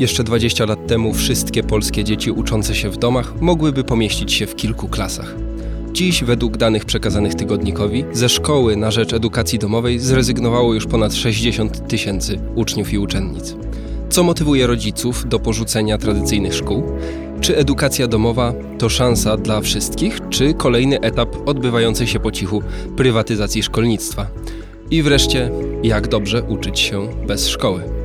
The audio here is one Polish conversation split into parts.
Jeszcze 20 lat temu wszystkie polskie dzieci uczące się w domach mogłyby pomieścić się w kilku klasach. Dziś, według danych przekazanych tygodnikowi, ze szkoły na rzecz edukacji domowej zrezygnowało już ponad 60 tysięcy uczniów i uczennic. Co motywuje rodziców do porzucenia tradycyjnych szkół? Czy edukacja domowa to szansa dla wszystkich, czy kolejny etap odbywającej się po cichu prywatyzacji szkolnictwa? I wreszcie, jak dobrze uczyć się bez szkoły?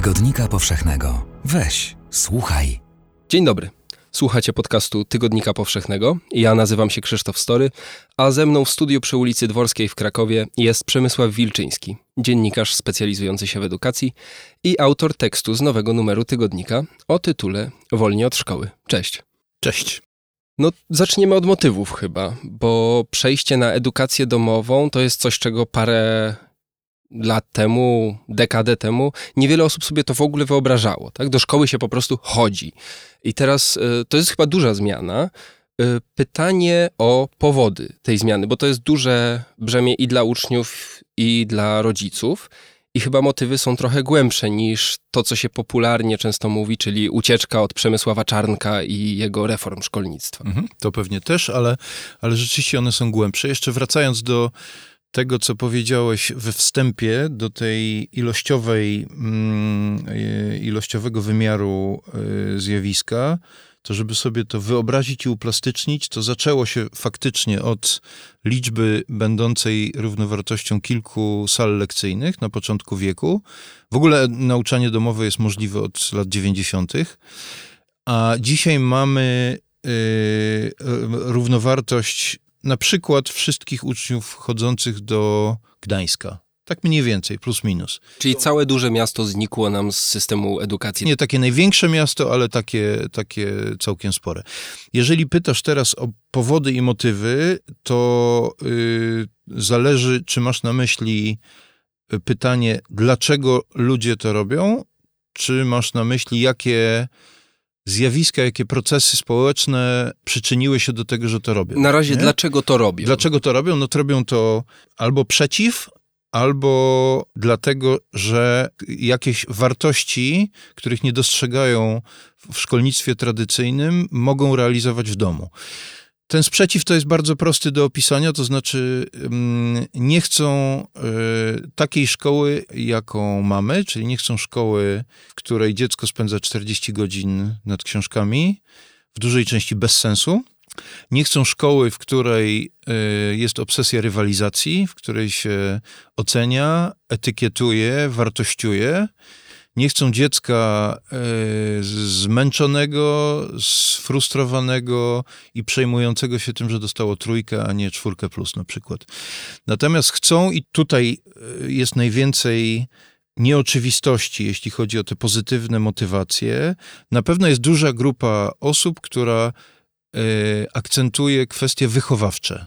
Tygodnika Powszechnego. Weź, słuchaj. Dzień dobry. Słuchacie podcastu Tygodnika Powszechnego. Ja nazywam się Krzysztof Story, a ze mną w studiu przy ulicy Dworskiej w Krakowie jest Przemysław Wilczyński, dziennikarz specjalizujący się w edukacji i autor tekstu z nowego numeru tygodnika o tytule Wolnie od szkoły. Cześć. Cześć. No, zaczniemy od motywów chyba, bo przejście na edukację domową to jest coś, czego parę lat temu, dekadę temu, niewiele osób sobie to w ogóle wyobrażało. Tak? Do szkoły się po prostu chodzi. I teraz y, to jest chyba duża zmiana. Y, pytanie o powody tej zmiany, bo to jest duże brzemię i dla uczniów, i dla rodziców. I chyba motywy są trochę głębsze niż to, co się popularnie często mówi, czyli ucieczka od Przemysława Czarnka i jego reform szkolnictwa. Mhm, to pewnie też, ale, ale rzeczywiście one są głębsze. Jeszcze wracając do tego, co powiedziałeś we wstępie, do tej ilościowej, mm, ilościowego wymiaru e, zjawiska, to żeby sobie to wyobrazić i uplastycznić, to zaczęło się faktycznie od liczby będącej równowartością kilku sal lekcyjnych na początku wieku. W ogóle nauczanie domowe jest możliwe od lat 90., a dzisiaj mamy y, równowartość na przykład wszystkich uczniów chodzących do Gdańska. Tak mniej więcej, plus minus. Czyli całe duże miasto znikło nam z systemu edukacji. Nie takie największe miasto, ale takie, takie całkiem spore. Jeżeli pytasz teraz o powody i motywy, to yy, zależy, czy masz na myśli pytanie, dlaczego ludzie to robią, czy masz na myśli, jakie zjawiska, jakie procesy społeczne przyczyniły się do tego, że to robią. Na razie nie? dlaczego to robią? Dlaczego to robią? No to robią to albo przeciw, albo dlatego, że jakieś wartości, których nie dostrzegają w szkolnictwie tradycyjnym, mogą realizować w domu. Ten sprzeciw to jest bardzo prosty do opisania, to znaczy mm, nie chcą y, takiej szkoły, jaką mamy, czyli nie chcą szkoły, w której dziecko spędza 40 godzin nad książkami, w dużej części bez sensu. Nie chcą szkoły, w której y, jest obsesja rywalizacji, w której się ocenia, etykietuje, wartościuje nie chcą dziecka e, zmęczonego, sfrustrowanego i przejmującego się tym, że dostało trójkę, a nie czwórkę plus na przykład. Natomiast chcą, i tutaj e, jest najwięcej nieoczywistości, jeśli chodzi o te pozytywne motywacje. Na pewno jest duża grupa osób, która e, akcentuje kwestie wychowawcze.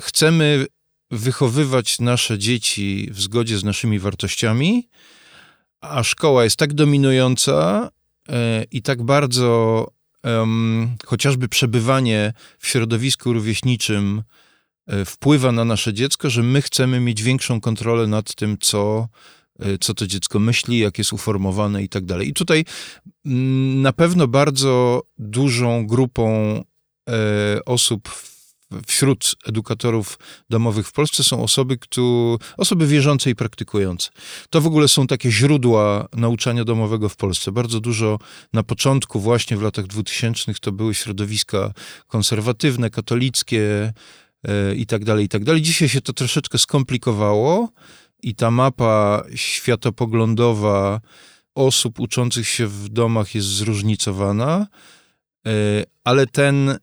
Chcemy wychowywać nasze dzieci w zgodzie z naszymi wartościami, a szkoła jest tak dominująca e, i tak bardzo chociażby przebywanie w środowisku rówieśniczym e, wpływa na nasze dziecko, że my chcemy mieć większą kontrolę nad tym, co, e, co to dziecko myśli, jak jest uformowane i tak dalej. I tutaj mm, na pewno bardzo dużą grupą osób wśród edukatorów domowych w Polsce są osoby, które, osoby wierzące i praktykujące. To w ogóle są takie źródła nauczania domowego w Polsce. Bardzo dużo na początku, właśnie w latach 2000 to były środowiska konserwatywne, katolickie e, i tak dalej, i tak dalej. Dzisiaj się to troszeczkę skomplikowało i ta mapa światopoglądowa osób uczących się w domach jest zróżnicowana, e, ale ten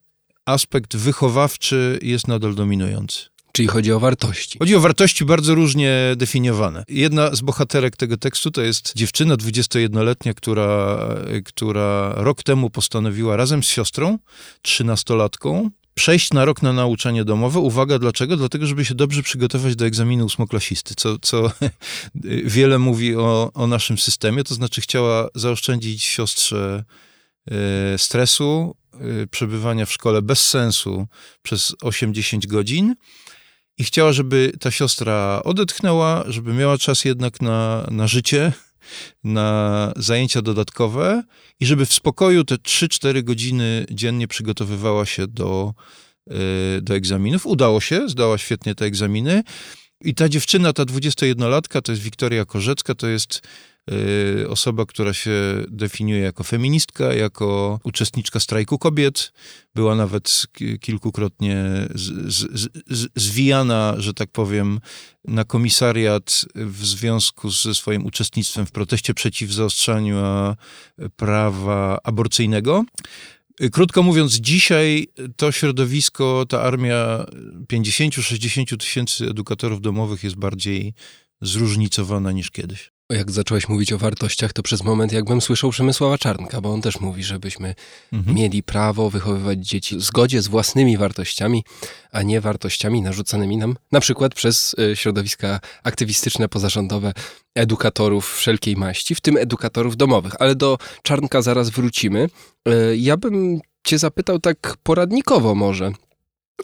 aspekt wychowawczy jest nadal dominujący. Czyli chodzi o wartości. Chodzi o wartości bardzo różnie definiowane. Jedna z bohaterek tego tekstu to jest dziewczyna 21-letnia, która, która rok temu postanowiła razem z siostrą, trzynastolatką, przejść na rok na nauczanie domowe. Uwaga, dlaczego? Dlatego, żeby się dobrze przygotować do egzaminu ósmoklasisty, co, co wiele mówi o, o naszym systemie. To znaczy chciała zaoszczędzić siostrze e, stresu, przebywania w szkole bez sensu przez 8-10 godzin i chciała, żeby ta siostra odetchnęła, żeby miała czas jednak na, na życie, na zajęcia dodatkowe i żeby w spokoju te 3-4 godziny dziennie przygotowywała się do, y, do egzaminów. Udało się, zdała świetnie te egzaminy. I ta dziewczyna, ta 21-latka, to jest Wiktoria Korzecka, to jest y, osoba, która się definiuje jako feministka, jako uczestniczka strajku kobiet. Była nawet ki- kilkukrotnie z, z, z, zwijana, że tak powiem, na komisariat w związku ze swoim uczestnictwem w proteście przeciw zaostrzaniu prawa aborcyjnego. Y, Krótko mówiąc, dzisiaj to środowisko, ta armia 50-60 tysięcy edukatorów domowych jest bardziej zróżnicowana niż kiedyś. Jak zacząłeś mówić o wartościach, to przez moment jakbym słyszał Przemysława Czarnka, bo on też mówi, żebyśmy Mhm. mieli prawo wychowywać dzieci w zgodzie z własnymi wartościami, a nie wartościami narzucanymi nam na przykład przez y, środowiska aktywistyczne, pozarządowe, edukatorów wszelkiej maści, w tym edukatorów domowych. Ale do Czarnka zaraz wrócimy. Y, Ja bym cię zapytał tak poradnikowo może.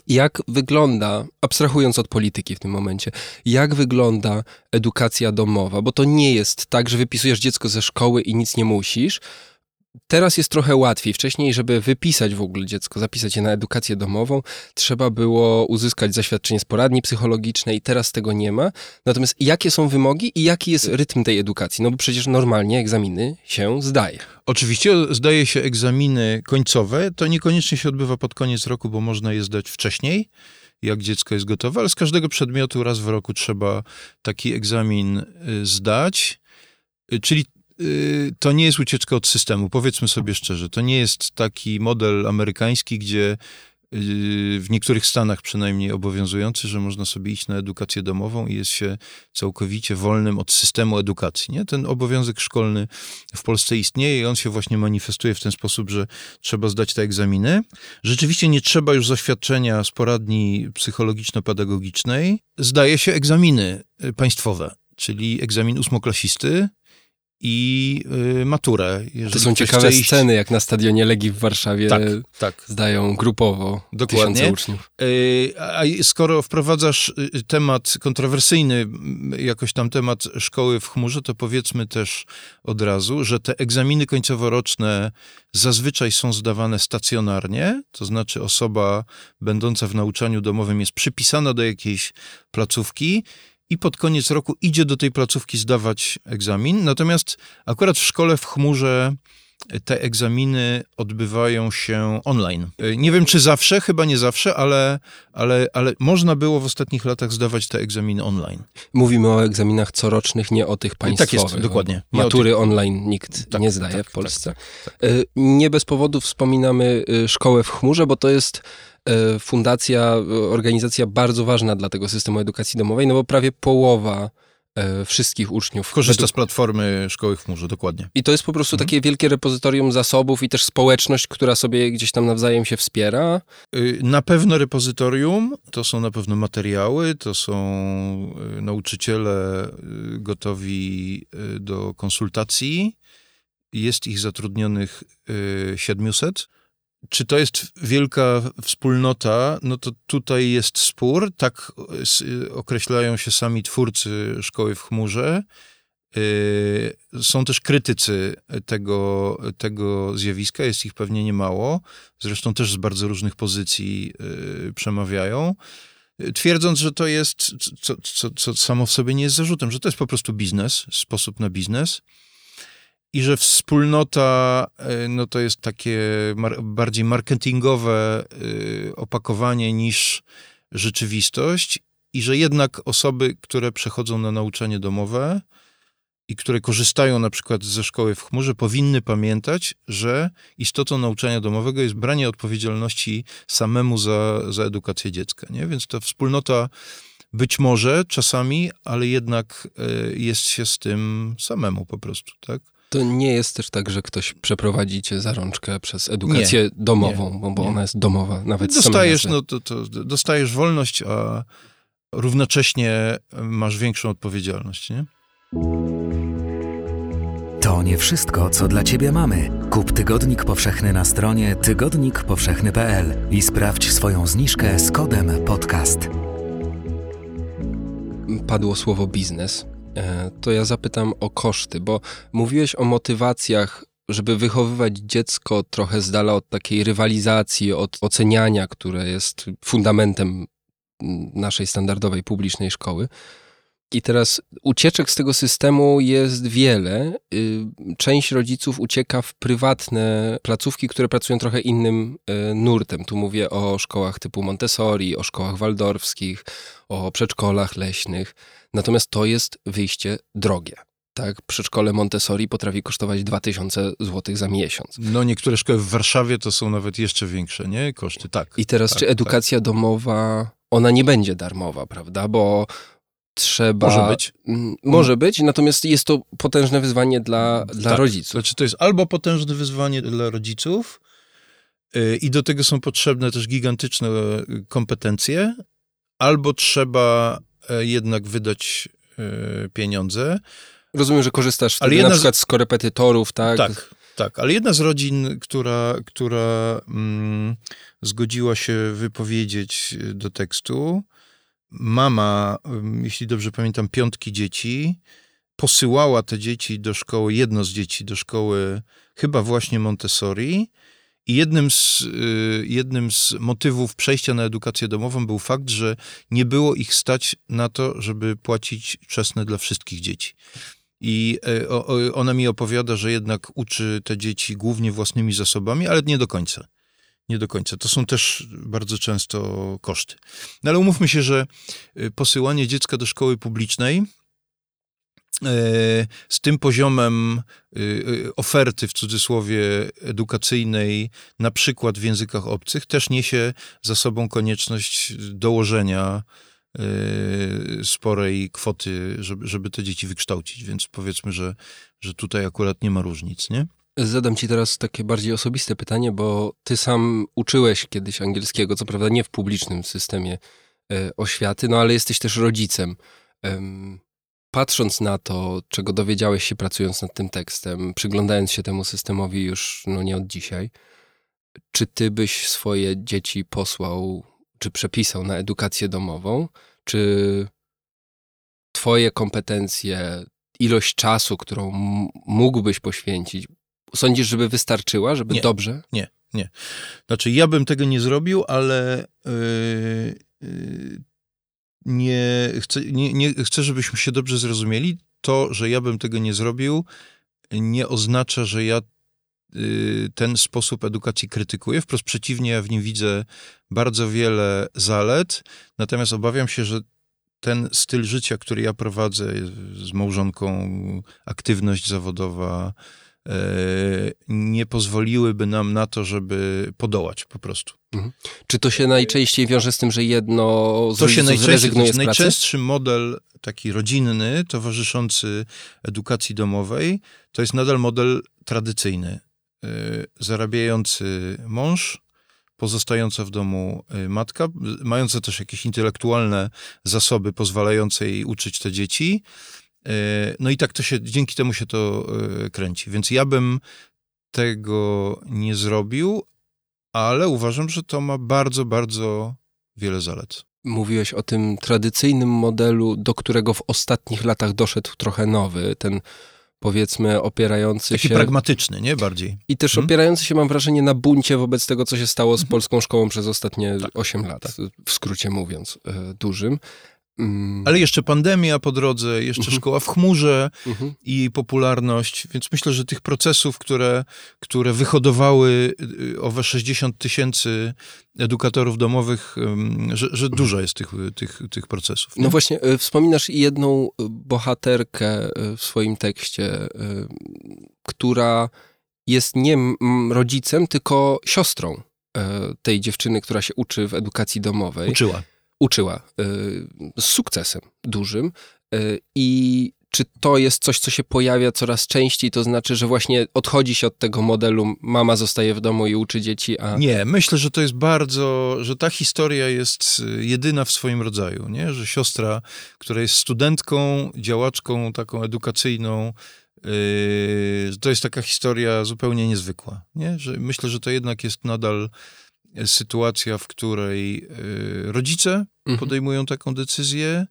Jak wygląda, abstrahując od polityki w tym momencie, jak wygląda edukacja domowa? Bo to nie jest tak, że wypisujesz dziecko ze szkoły i nic nie musisz. Teraz jest trochę łatwiej. Wcześniej, żeby wypisać w ogóle dziecko, zapisać je na edukację domową, trzeba było uzyskać zaświadczenie z poradni psychologicznej. Teraz tego nie ma. Natomiast jakie są wymogi i jaki jest rytm tej edukacji? No bo przecież normalnie egzaminy się zdaje. Oczywiście zdaje się egzaminy końcowe. To niekoniecznie się odbywa pod koniec roku, bo można je zdać wcześniej, jak dziecko jest gotowe, ale z każdego przedmiotu raz w roku trzeba taki egzamin y, zdać. Y, Czyli to nie jest ucieczka od systemu, powiedzmy sobie szczerze. To nie jest taki model amerykański, gdzie y, w niektórych stanach przynajmniej obowiązujący, że można sobie iść na edukację domową i jest się całkowicie wolnym od systemu edukacji. Nie? Ten obowiązek szkolny w Polsce istnieje i on się właśnie manifestuje w ten sposób, że trzeba zdać te egzaminy. Rzeczywiście nie trzeba już zaświadczenia z poradni psychologiczno-pedagogicznej. Zdaje się egzaminy y, państwowe, czyli egzamin ósmoklasisty i y, maturę. To są ciekawe iść- sceny, jak na stadionie Legii w Warszawie Tak, tak. zdają grupowo Dokładnie. tysiące uczniów. Y, A skoro wprowadzasz y, temat kontrowersyjny, jakoś tam temat szkoły w chmurze, to powiedzmy też od razu, że te egzaminy końcoworoczne zazwyczaj są zdawane stacjonarnie, to znaczy osoba będąca w nauczaniu domowym jest przypisana do jakiejś placówki i pod koniec roku idzie do tej placówki zdawać egzamin. Natomiast akurat w szkole w chmurze te egzaminy odbywają się online. Y, Nie wiem, czy zawsze, chyba nie zawsze, ale, ale, ale można było w ostatnich latach zdawać te egzaminy online. Mówimy o egzaminach corocznych, nie o tych Tak jest, państwowych. dokładnie. Nie Matury online nikt Tak, nie zdaje tak, w Polsce. tak, Y, Nie bez powodu wspominamy szkołę w chmurze, bo to jest fundacja, y, organizacja bardzo ważna dla tego systemu edukacji domowej, no bo prawie połowa y, wszystkich uczniów Korzysta z platformy Szkoły w chmurze, dokładnie. I to jest po prostu Mhm. takie wielkie repozytorium zasobów i też społeczność, która sobie gdzieś tam nawzajem się wspiera. Y, Na pewno repozytorium, to są na pewno materiały, to są y, nauczyciele y, gotowi do konsultacji. Jest ich zatrudnionych y, 700. Czy to jest wielka wspólnota? No to tutaj jest spór. Tak y, określają się sami twórcy Szkoły w chmurze. Y, Są też krytycy tego, tego zjawiska, jest ich pewnie niemało. Zresztą też z bardzo różnych pozycji y, przemawiają. Twierdząc, że to jest, co, co, co samo w sobie nie jest zarzutem, że to jest po prostu biznes, sposób na biznes. I że wspólnota, y, no to jest takie mar- bardziej marketingowe y, opakowanie niż rzeczywistość. I że jednak osoby, które przechodzą na nauczanie domowe, i które korzystają na przykład ze szkoły w chmurze, powinny pamiętać, że istotą nauczania domowego jest branie odpowiedzialności samemu za, za edukację dziecka. Nie? Więc ta wspólnota być może czasami, ale jednak e, jest się z tym samemu po prostu, tak? To nie jest też tak, że ktoś przeprowadzi cię za rączkę przez edukację domową, bo, bo nie. ona jest domowa, nawet Dostajesz, no, to, to, dostajesz wolność, a równocześnie masz większą odpowiedzialność, nie? To nie wszystko, co dla Ciebie mamy. Kup Tygodnik Powszechny na stronie tygodnikpowszechny.pl i sprawdź swoją zniżkę z kodem podcast. Padło słowo biznes. E, to ja zapytam o koszty, bo mówiłeś o motywacjach, żeby wychowywać dziecko trochę z dala od takiej rywalizacji, od oceniania, które jest fundamentem naszej standardowej publicznej szkoły. I teraz ucieczek z tego systemu jest wiele. Y, część rodziców ucieka w prywatne placówki, które pracują trochę innym y, nurtem. Tu mówię o szkołach typu Montessori, o szkołach waldorfskich, o przedszkolach leśnych. Natomiast to jest wyjście drogie. Tak, przedszkole Montessori potrafi kosztować 2000 zł za miesiąc. No niektóre szkoły w Warszawie to są nawet jeszcze większe, nie? Koszty, tak. I teraz tak, czy edukacja tak. domowa, ona nie będzie darmowa, prawda? Bo trzeba... Może być. Może być, natomiast jest to potężne wyzwanie dla, dla tak. rodziców. Znaczy to jest albo potężne wyzwanie dla rodziców yy, i do tego są potrzebne też gigantyczne y, kompetencje, albo trzeba y, jednak wydać yy, pieniądze. Rozumiem, że korzystasz wtedy na przykład z... z korepetytorów, tak? Tak, tak, ale jedna z rodzin, która, która mm, zgodziła się wypowiedzieć do tekstu, mama, jeśli dobrze pamiętam, piątki dzieci, posyłała te dzieci do szkoły, jedno z dzieci do szkoły chyba właśnie Montessori. I jednym z, y, jednym z motywów przejścia na edukację domową był fakt, że nie było ich stać na to, żeby płacić wczesne dla wszystkich dzieci. I e, ona mi opowiada, że jednak uczy te dzieci głównie własnymi zasobami, ale nie do końca nie do końca. To są też bardzo często koszty. No ale umówmy się, że y, posyłanie dziecka do szkoły publicznej y, z tym poziomem y, oferty w cudzysłowie edukacyjnej, na przykład w językach obcych, też niesie za sobą konieczność dołożenia sporej kwoty, żeby, żeby te dzieci wykształcić. Więc powiedzmy, że, że tutaj akurat nie ma różnic, nie? Zadam ci teraz takie bardziej osobiste pytanie, bo ty sam uczyłeś kiedyś angielskiego, co prawda nie w publicznym systemie e, oświaty, no ale jesteś też rodzicem. patrząc na to, czego dowiedziałeś się pracując nad tym tekstem, przyglądając się temu systemowi już no nie od dzisiaj, czy ty byś swoje dzieci posłał, czy przepisał na edukację domową, czy twoje kompetencje, ilość czasu, którą mógłbyś poświęcić, Sądzisz, żeby wystarczyła, żeby nie, dobrze? Nie, nie. Znaczy, ja bym tego nie zrobił, ale yy, yy, nie, chcę, nie, nie chcę, żebyśmy się dobrze zrozumieli. To, że ja bym tego nie zrobił, nie oznacza, że ja yy, ten sposób edukacji krytykuję. Wprost przeciwnie, ja w nim widzę bardzo wiele zalet, natomiast obawiam się, że ten styl życia, który ja prowadzę z małżonką, aktywność zawodowa, nie pozwoliłyby nam na to, żeby podołać po prostu. Mhm. Czy to się najczęściej wiąże z tym, że jedno z to się najczęściej, z Najczęstszy model taki rodzinny, towarzyszący edukacji domowej, to jest nadal model tradycyjny. E, zarabiający mąż, pozostająca w domu e, matka, mająca też jakieś intelektualne zasoby pozwalające jej uczyć te dzieci, E, no i tak to się, dzięki temu się to e, kręci. Więc ja bym tego nie zrobił, ale uważam, że to ma bardzo, bardzo wiele zalet. Mówiłeś o tym tradycyjnym modelu, do którego w ostatnich latach doszedł trochę nowy, ten powiedzmy opierający Taki się... pragmatyczny, nie? Bardziej. I też hmm? opierający się, mam wrażenie, na buncie wobec tego, co się stało z mhm. polską szkołą przez ostatnie tak, 8 lat, tak. w skrócie mówiąc, e, dużym. Mm. Ale jeszcze pandemia po drodze, jeszcze mhm. szkoła w chmurze mhm. i popularność, więc myślę, że tych procesów, które, które wyhodowały y, owe 60 tysięcy edukatorów domowych, że, że dużo jest tych, tych, tych procesów. Nie? No właśnie, y, wspominasz jedną bohaterkę y, w swoim tekście, która jest nie rodzicem, tylko siostrą tej dziewczyny, która się uczy w edukacji domowej. Uczyła uczyła y, z sukcesem dużym y, i czy to jest coś, co się pojawia coraz częściej, to znaczy, że właśnie odchodzi się od tego modelu, mama zostaje w domu i uczy dzieci, a... Nie, myślę, że to jest bardzo, że ta historia jest y, jedyna w swoim rodzaju, nie? Że siostra, która jest studentką, działaczką taką edukacyjną, Yy, to jest taka historia zupełnie niezwykła. Nie? Że myślę, że to jednak jest nadal sytuacja, w której yy, rodzice Mhm. podejmują taką decyzję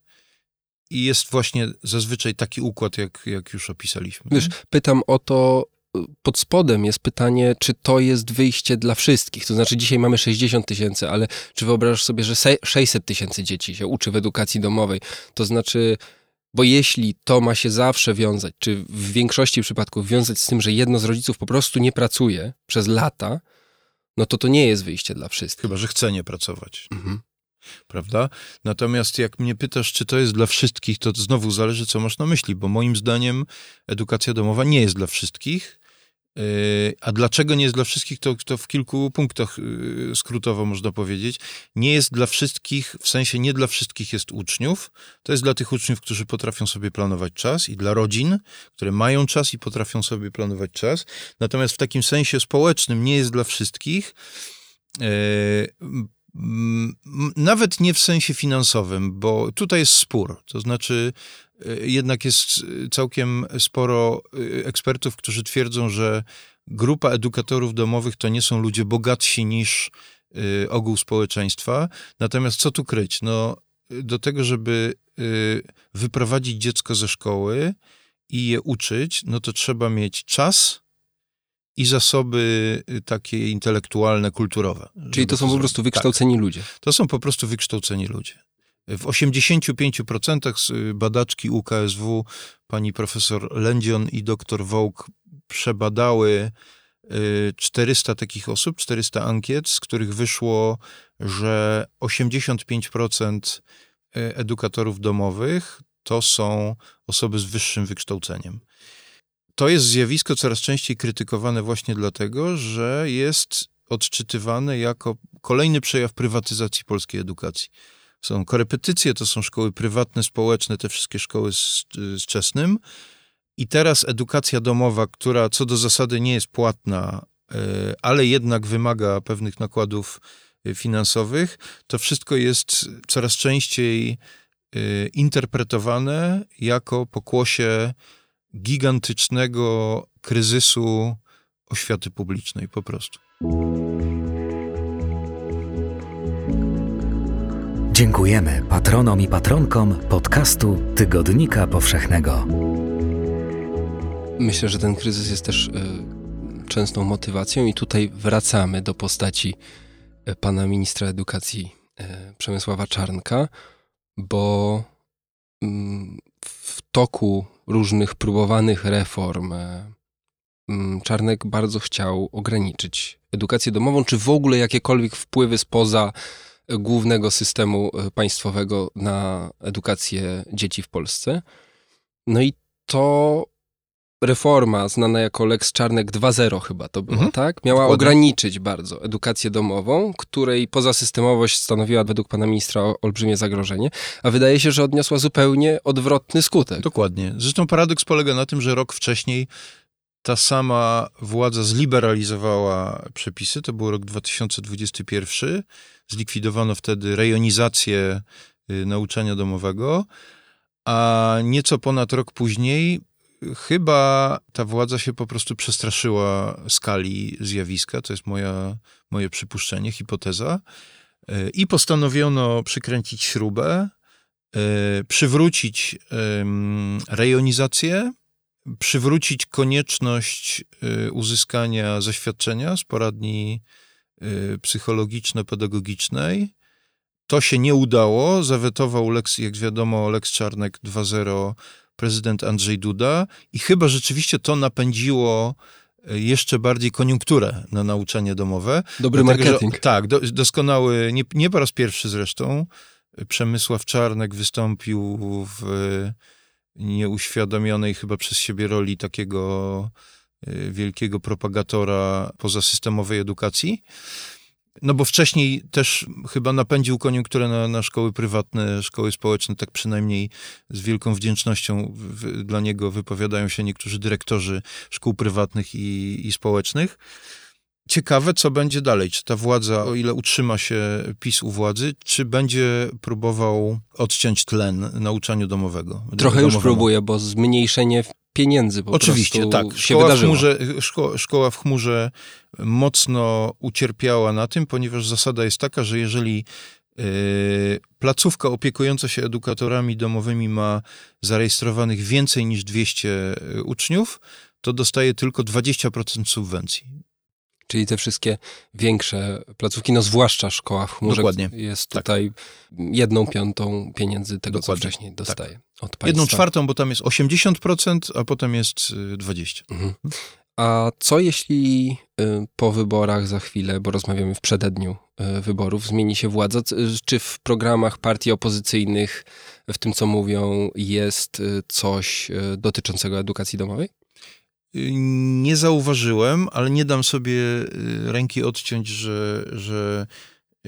i jest właśnie zazwyczaj taki układ, jak, jak już opisaliśmy. Wiesz, pytam o to, y, pod spodem jest pytanie, czy to jest wyjście dla wszystkich. To znaczy, dzisiaj mamy 60 tysięcy, ale czy wyobrażasz sobie, że se- 600 tysięcy dzieci się uczy w edukacji domowej? To znaczy, bo jeśli to ma się zawsze wiązać, czy w większości przypadków wiązać z tym, że jedno z rodziców po prostu nie pracuje przez lata, no to to nie jest wyjście dla wszystkich. Chyba, że chce nie pracować. Mhm. prawda? Natomiast jak mnie pytasz, czy to jest dla wszystkich, to znowu zależy, co masz na myśli, bo moim zdaniem edukacja domowa nie jest dla wszystkich. Yy, A dlaczego nie jest dla wszystkich, to, to w kilku punktach yy, skrótowo można powiedzieć. Nie jest dla wszystkich, w sensie nie dla wszystkich jest uczniów. To jest dla tych uczniów, którzy potrafią sobie planować czas i dla rodzin, które mają czas i potrafią sobie planować czas. Natomiast w takim sensie społecznym nie jest dla wszystkich. Mm, Nawet nie w sensie finansowym, bo tutaj jest spór. To znaczy, y, jednak jest całkiem sporo y, ekspertów, którzy twierdzą, że grupa edukatorów domowych to nie są ludzie bogatsi niż ogół społeczeństwa. Natomiast co tu kryć? No, do tego, żeby wyprowadzić dziecko ze szkoły i je uczyć, no to trzeba mieć czas i zasoby y, takie intelektualne, kulturowe. Czyli to są po zrobić. prostu Tak. wykształceni ludzie. To są po prostu wykształceni ludzie. W 85% z y, badaczki UKSW, pani profesor Lędzion i doktor Wołk przebadały y, 400 takich osób, 400 ankiet, z których wyszło, że 85% y, edukatorów domowych to są osoby z wyższym wykształceniem. To jest zjawisko coraz częściej krytykowane właśnie dlatego, że jest odczytywane jako kolejny przejaw prywatyzacji polskiej edukacji. Są korepetycje, to są szkoły prywatne, społeczne, te wszystkie szkoły z, z czesnym. I teraz edukacja domowa, która co do zasady nie jest płatna, e, ale jednak wymaga pewnych nakładów e, finansowych, to wszystko jest coraz częściej e, interpretowane jako pokłosie gigantycznego kryzysu oświaty publicznej po prostu. Dziękujemy patronom i patronkom podcastu Tygodnika Powszechnego. Myślę, że ten kryzys jest też y, częstą motywacją i tutaj wracamy do postaci y, pana ministra edukacji y, Przemysława Czarnka, bo mm, w toku różnych próbowanych reform y, mm, Czarnek bardzo chciał ograniczyć edukację domową, czy w ogóle jakiekolwiek wpływy spoza głównego systemu y, państwowego na edukację dzieci w Polsce. No i to reforma znana jako Lex Czarnek 2.0 chyba to było, Mhm. tak? Miała Dokładnie. ograniczyć bardzo edukację domową, której pozasystemowość stanowiła według pana ministra olbrzymie zagrożenie, a wydaje się, że odniosła zupełnie odwrotny skutek. Dokładnie. Zresztą paradoks polega na tym, że rok wcześniej ta sama władza zliberalizowała przepisy, to był rok 2021, zlikwidowano wtedy rejonizację y, nauczania domowego, a nieco ponad rok później chyba ta władza się po prostu przestraszyła skali zjawiska, to jest moja, moje przypuszczenie, hipoteza, y, i postanowiono przykręcić śrubę, y, przywrócić rejonizację, przywrócić konieczność y, uzyskania zaświadczenia z poradni psychologiczno-pedagogicznej. To się nie udało. Zawetował, Lex, jak wiadomo, Lex Czarnek 2.0 prezydent Andrzej Duda i chyba rzeczywiście to napędziło y, jeszcze bardziej koniunkturę na nauczanie domowe. Dobry Dlatego, że- marketing. tak, do, doskonały, nie, nie po raz pierwszy zresztą. Przemysław Czarnek wystąpił w nieuświadomionej chyba przez siebie roli takiego wielkiego propagatora pozasystemowej edukacji. No bo wcześniej też chyba napędził koniunkturę na, na szkoły prywatne, szkoły społeczne, tak przynajmniej z wielką wdzięcznością w, dla niego wypowiadają się niektórzy dyrektorzy szkół prywatnych i, i społecznych. Ciekawe, co będzie dalej. Czy ta władza, o ile utrzyma się PiS u władzy, czy będzie próbował odciąć tlen nauczaniu domowego? Trochę już domowemu? próbuje, bo zmniejszenie pieniędzy po Oczywiście, prostu tak. się Szkoła w, wydarzyło. chmurze, szko, szkoła w chmurze mocno ucierpiała na tym, ponieważ zasada jest taka, że jeżeli e, placówka opiekująca się edukatorami domowymi ma zarejestrowanych więcej niż 200 uczniów, to dostaje tylko 20% subwencji. Czyli te wszystkie większe placówki, no zwłaszcza szkoła w chmurze Dokładnie. jest Tak. tutaj jedną piątą pieniędzy tego, Dokładnie. co wcześniej dostaje od państwa. Jedną czwartą, bo tam jest 80%, a potem jest y, 20%. Mhm. A co jeśli y, po wyborach za chwilę, bo rozmawiamy w przededniu y, wyborów, zmieni się władza? Czy w programach partii opozycyjnych, w tym co mówią, jest y, coś y, dotyczącego edukacji domowej? Nie zauważyłem, ale nie dam sobie y, ręki odciąć, że, że,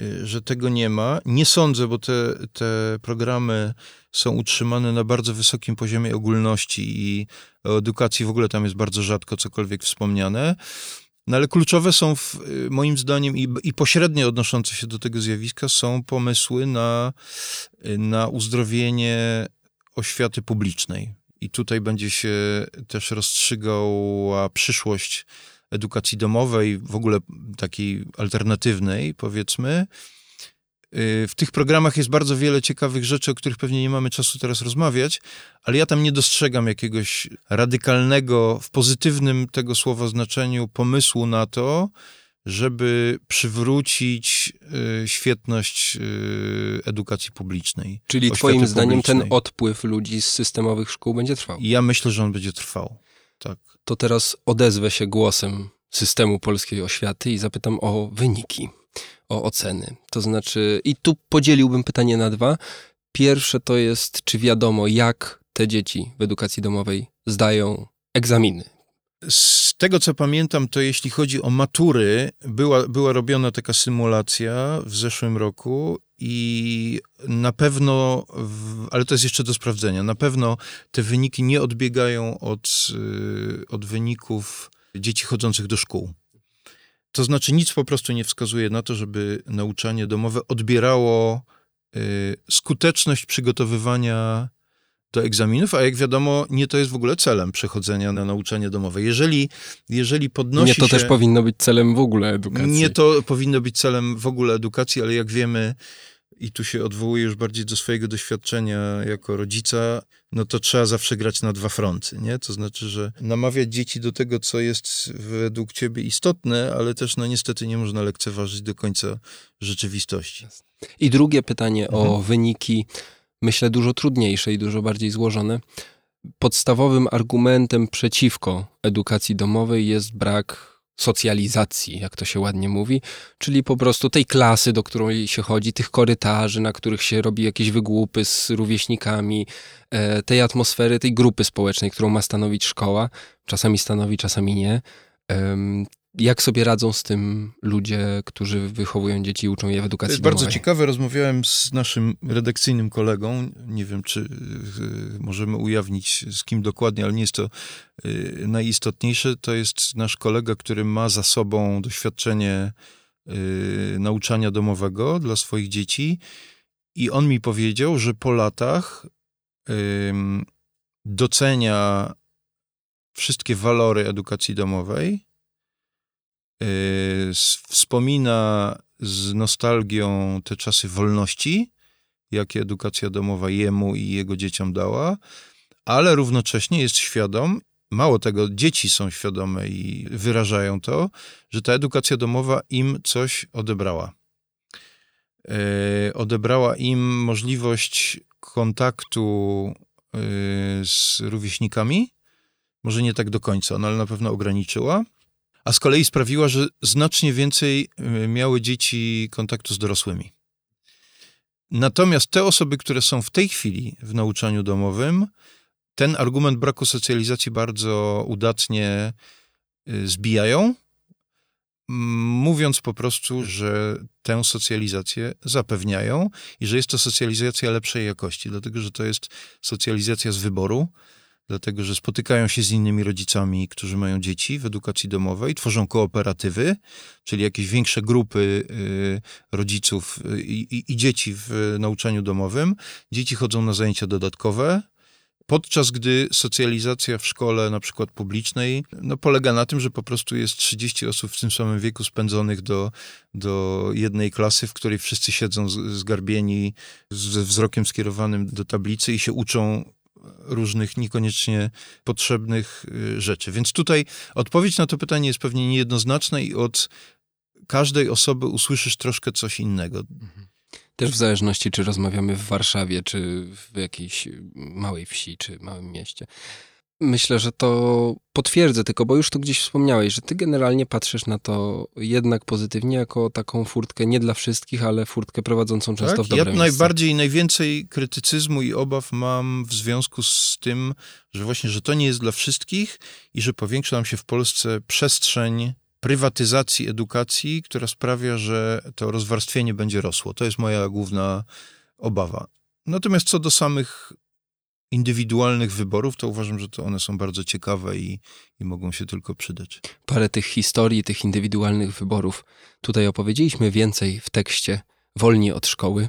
y, że tego nie ma. Nie sądzę, bo te, te programy są utrzymane na bardzo wysokim poziomie ogólności i o edukacji w ogóle tam jest bardzo rzadko cokolwiek wspomniane. No ale kluczowe są, w, y, moim zdaniem, i, i pośrednio odnoszące się do tego zjawiska, są pomysły na, na uzdrowienie oświaty publicznej. I tutaj będzie się też rozstrzygała przyszłość edukacji domowej, w ogóle takiej alternatywnej, powiedzmy. Y, W tych programach jest bardzo wiele ciekawych rzeczy, o których pewnie nie mamy czasu teraz rozmawiać, ale ja tam nie dostrzegam jakiegoś radykalnego, w pozytywnym tego słowa znaczeniu, pomysłu na to, żeby przywrócić y, świetność y, edukacji publicznej. Czyli twoim zdaniem ten odpływ ludzi z systemowych szkół będzie trwał? Ja myślę, że on będzie trwał. Tak. To teraz odezwę się głosem systemu polskiej oświaty i zapytam o wyniki, o oceny. To znaczy, i tu podzieliłbym pytanie na dwa. Pierwsze to jest, czy wiadomo, jak te dzieci w edukacji domowej zdają egzaminy. Z tego, co pamiętam, to jeśli chodzi o matury, była, była robiona taka symulacja w zeszłym roku i na pewno, ale to jest jeszcze do sprawdzenia, na pewno te wyniki nie odbiegają od, y, od wyników dzieci chodzących do szkół. To znaczy nic po prostu nie wskazuje na to, żeby nauczanie domowe odbierało y, skuteczność przygotowywania do egzaminów, a jak wiadomo, nie to jest w ogóle celem przechodzenia na nauczanie domowe. Jeżeli, jeżeli podnosi Nie, to się... też powinno być celem w ogóle edukacji. Nie to powinno być celem w ogóle edukacji, ale jak wiemy, i tu się odwołuję już bardziej do swojego doświadczenia jako rodzica, no to trzeba zawsze grać na dwa fronty, nie? To znaczy, że namawiać dzieci do tego, co jest według ciebie istotne, ale też no niestety nie można lekceważyć do końca rzeczywistości. I drugie pytanie o Mhm. wyniki, myślę dużo trudniejsze i dużo bardziej złożone. Podstawowym argumentem przeciwko edukacji domowej jest brak socjalizacji, jak to się ładnie mówi, czyli po prostu tej klasy, do której się chodzi, tych korytarzy, na których się robi jakieś wygłupy z rówieśnikami, e, tej atmosfery, tej grupy społecznej, którą ma stanowić szkoła. Czasami stanowi, czasami nie. Jak sobie radzą z tym ludzie, którzy wychowują dzieci i uczą je w To edukacji jest domowej? bardzo ciekawe. Rozmawiałem z naszym redakcyjnym kolegą. Nie wiem, czy y, możemy ujawnić z kim dokładnie, ale nie jest to y, najistotniejsze. To jest nasz kolega, który ma za sobą doświadczenie y, nauczania domowego dla swoich dzieci. I on mi powiedział, że po latach docenia wszystkie walory edukacji domowej, wspomina z nostalgią te czasy wolności, jakie edukacja domowa jemu i jego dzieciom dała, ale równocześnie jest świadom, mało tego, dzieci są świadome i wyrażają to, że ta edukacja domowa im coś odebrała. E, odebrała im możliwość kontaktu e, z rówieśnikami, może nie tak do końca, no ale na pewno ograniczyła, a z kolei sprawiła, że znacznie więcej e, miały dzieci kontaktu z dorosłymi. Natomiast te osoby, które są w tej chwili w nauczaniu domowym, ten argument braku socjalizacji bardzo udatnie y, zbijają, mówiąc po prostu, że tę socjalizację zapewniają i że jest to socjalizacja lepszej jakości, dlatego że to jest socjalizacja z wyboru, dlatego że spotykają się z innymi rodzicami, którzy mają dzieci w edukacji domowej, tworzą kooperatywy, czyli jakieś większe grupy y, rodziców y, i, i, dzieci w nauczaniu domowym. Dzieci chodzą na zajęcia dodatkowe, Podczas gdy socjalizacja w szkole, na przykład publicznej, no polega na tym, że po prostu jest 30 osób w tym samym wieku spędzonych do, do jednej klasy, w której wszyscy siedzą zgarbieni, ze wzrokiem skierowanym do tablicy i się uczą różnych niekoniecznie potrzebnych y, rzeczy. Więc tutaj odpowiedź na to pytanie jest pewnie niejednoznaczna i od każdej osoby usłyszysz troszkę coś innego. Mhm. Też w zależności, czy rozmawiamy w Warszawie, czy w jakiejś małej wsi, czy małym mieście. Myślę, że to potwierdzę tylko, bo już to gdzieś wspomniałeś, że ty generalnie patrzysz na to jednak pozytywnie, jako taką furtkę nie dla wszystkich, ale furtkę prowadzącą często tak, w dobre Ja najbardziej, najwięcej krytycyzmu i obaw mam w związku z tym, że właśnie, że to nie jest dla wszystkich i że powiększa nam się w Polsce przestrzeń prywatyzacji edukacji, która sprawia, że to rozwarstwienie będzie rosło. To jest moja główna obawa. Natomiast co do samych indywidualnych wyborów, to uważam, że to one są bardzo ciekawe i, i mogą się tylko przydać. Parę tych historii, tych indywidualnych wyborów tutaj opowiedzieliśmy więcej w tekście Wolni od szkoły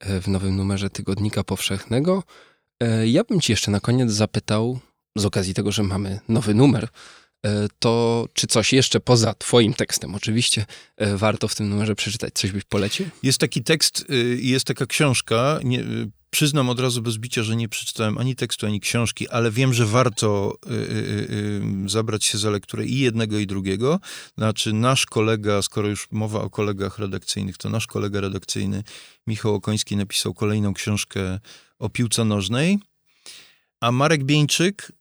e, w nowym numerze Tygodnika Powszechnego. E, ja bym ci jeszcze na koniec zapytał, z okazji tego, że mamy nowy numer, E, to czy coś jeszcze poza twoim tekstem oczywiście warto w tym numerze przeczytać? Coś byś polecił? Jest taki tekst, y, jest taka książka, nie, y, Przyznam od razu bez bicia, że nie przeczytałem ani tekstu, ani książki, ale wiem, że warto y, y, y, zabrać się za lekturę i jednego, i drugiego. Znaczy, nasz kolega, skoro już mowa o kolegach redakcyjnych, to nasz kolega redakcyjny Michał Okoński napisał kolejną książkę o piłce nożnej, a Marek Bieńczyk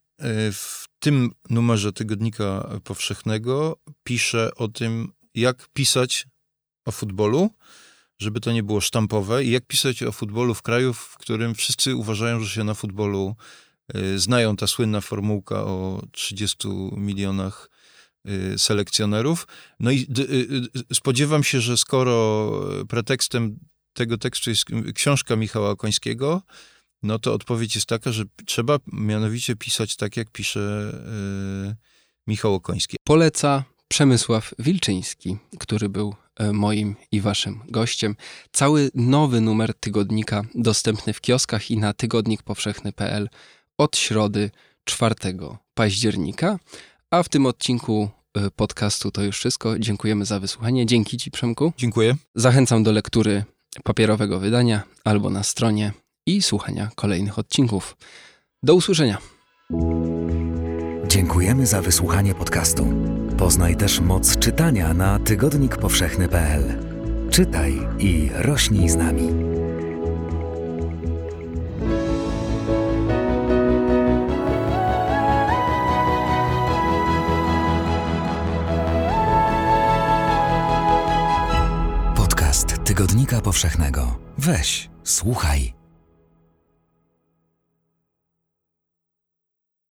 w tym numerze Tygodnika Powszechnego pisze o tym, jak pisać o futbolu, żeby to nie było sztampowe i jak pisać o futbolu w kraju, w którym wszyscy uważają, że się na futbolu y, znają. Ta słynna formułka o 30 milionach y, selekcjonerów. No i y, spodziewam się, że skoro pretekstem tego tekstu jest książka Michała Końskiego, no to odpowiedź jest taka, że trzeba mianowicie pisać tak, jak pisze Michał Okoński. Poleca Przemysław Wilczyński, który był moim i waszym gościem. Cały nowy numer tygodnika dostępny w kioskach i na tygodnikpowszechny.pl od środy 4 października. A w tym odcinku e, podcastu to już wszystko. Dziękujemy za wysłuchanie. Dzięki Ci, Przemku. Dziękuję. Zachęcam do lektury papierowego wydania albo na stronie i słuchania kolejnych odcinków. Do usłyszenia. Dziękujemy za wysłuchanie podcastu. Poznaj też moc czytania na tygodnikpowszechny.pl. Czytaj i rośnij z nami. Podcast Tygodnika Powszechnego. Weź, słuchaj